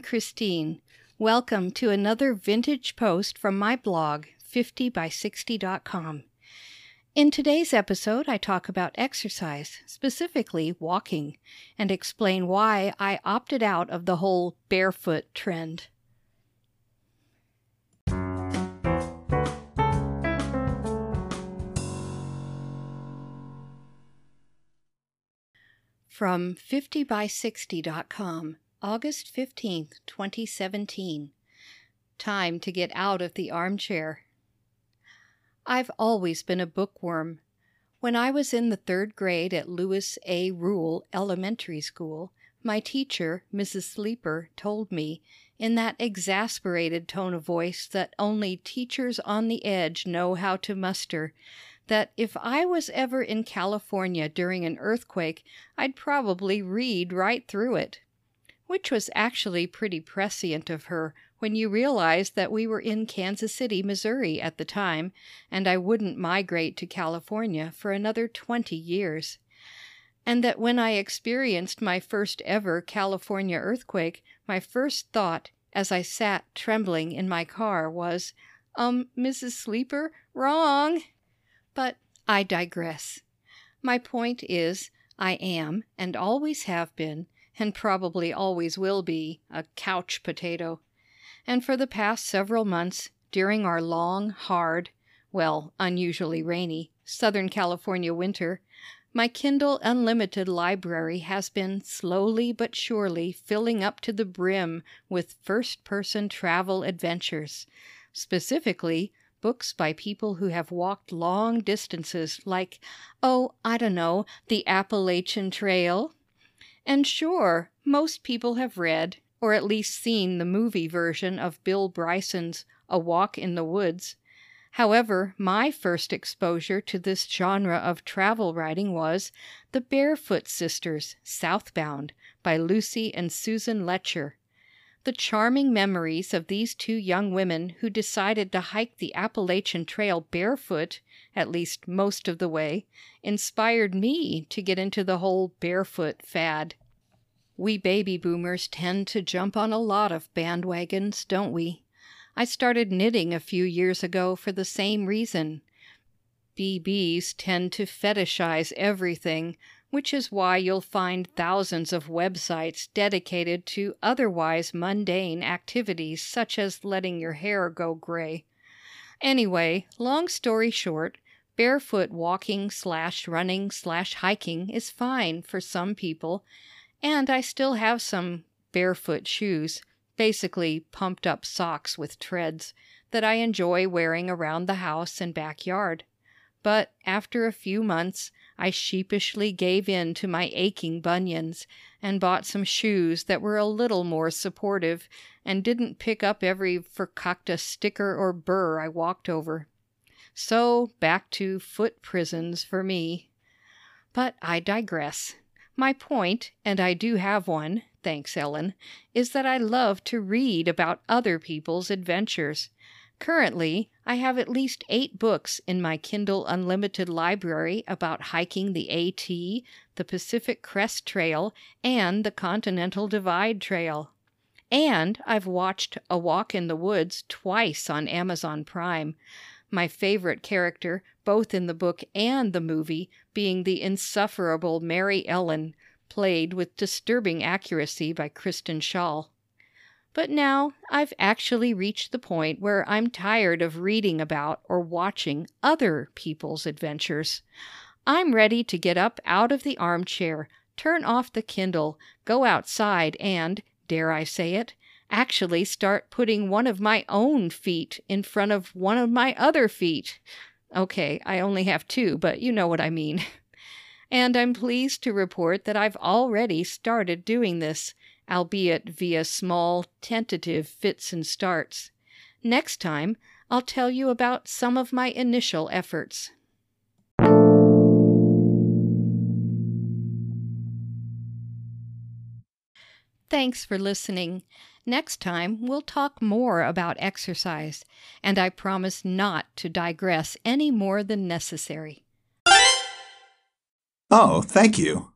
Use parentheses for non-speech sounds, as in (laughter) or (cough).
Christine. Welcome to another vintage post from my blog, 50by60.com. In today's episode, I talk about exercise, specifically walking, and explain why I opted out of the whole barefoot trend. From 50by60.com, August 15th, 2017. Time to get out of the armchair. I've always been a bookworm. When I was in the third grade at Lewis A. Rule Elementary School, my teacher, Mrs. Sleeper, told me, in that exasperated tone of voice that only teachers on the edge know how to muster, that if I was ever in California during an earthquake, I'd probably read right through it. Which was actually pretty prescient of her when you realize that we were in Kansas City, Missouri at the time, and I wouldn't migrate to California for another 20 years. And that when I experienced my first ever California earthquake, my first thought as I sat trembling in my car was, Um, Mrs. Sleeper, wrong. But I digress. My point is, I am, and always have been, and probably always will be, a couch potato. And for the past several months, during our long, hard, well, unusually rainy, Southern California winter, my Kindle Unlimited library has been slowly but surely filling up to the brim with first person travel adventures. Specifically, books by people who have walked long distances, like, oh, I don't know, the Appalachian Trail. And sure, most people have read, or at least seen the movie version of Bill Bryson's A Walk in the Woods. However, my first exposure to this genre of travel writing was The Barefoot Sisters, Southbound by Lucy and Susan Letcher. The charming memories of these two young women who decided to hike the Appalachian Trail barefoot, at least most of the way, inspired me to get into the whole barefoot fad. We baby boomers tend to jump on a lot of bandwagons, don't we? I started knitting a few years ago for the same reason. BBs tend to fetishize everything, which is why you'll find thousands of websites dedicated to otherwise mundane activities such as letting your hair go gray. Anyway, long story short, barefoot walking slash running slash hiking is fine for some people, and I still have some barefoot shoes, basically pumped up socks with treads, that I enjoy wearing around the house and backyard. But after a few months, I sheepishly gave in to my aching bunions and bought some shoes that were a little more supportive and didn't pick up every verkackte sticker or burr I walked over. So back to foot prisons for me. But I digress. My point, and I do have one, thanks Ellen, is that I love to read about other people's adventures. Currently, I have at least eight books in my Kindle Unlimited library about hiking the AT, the Pacific Crest Trail, and the Continental Divide Trail. And I've watched A Walk in the Woods twice on Amazon Prime. My favorite character, both in the book and the movie, being the insufferable Mary Ellen, played with disturbing accuracy by Kristen Schaal. But now I've actually reached the point where I'm tired of reading about or watching other people's adventures. I'm ready to get up out of the armchair, turn off the Kindle, go outside, and, dare I say it, actually start putting one of my own feet in front of one of my other feet. Okay, I only have two, but you know what I mean. (laughs) And I'm pleased to report that I've already started doing this albeit via small, tentative fits and starts. Next time, I'll tell you about some of my initial efforts. Thanks for listening. Next time, we'll talk more about exercise, and I promise not to digress any more than necessary. Oh, thank you.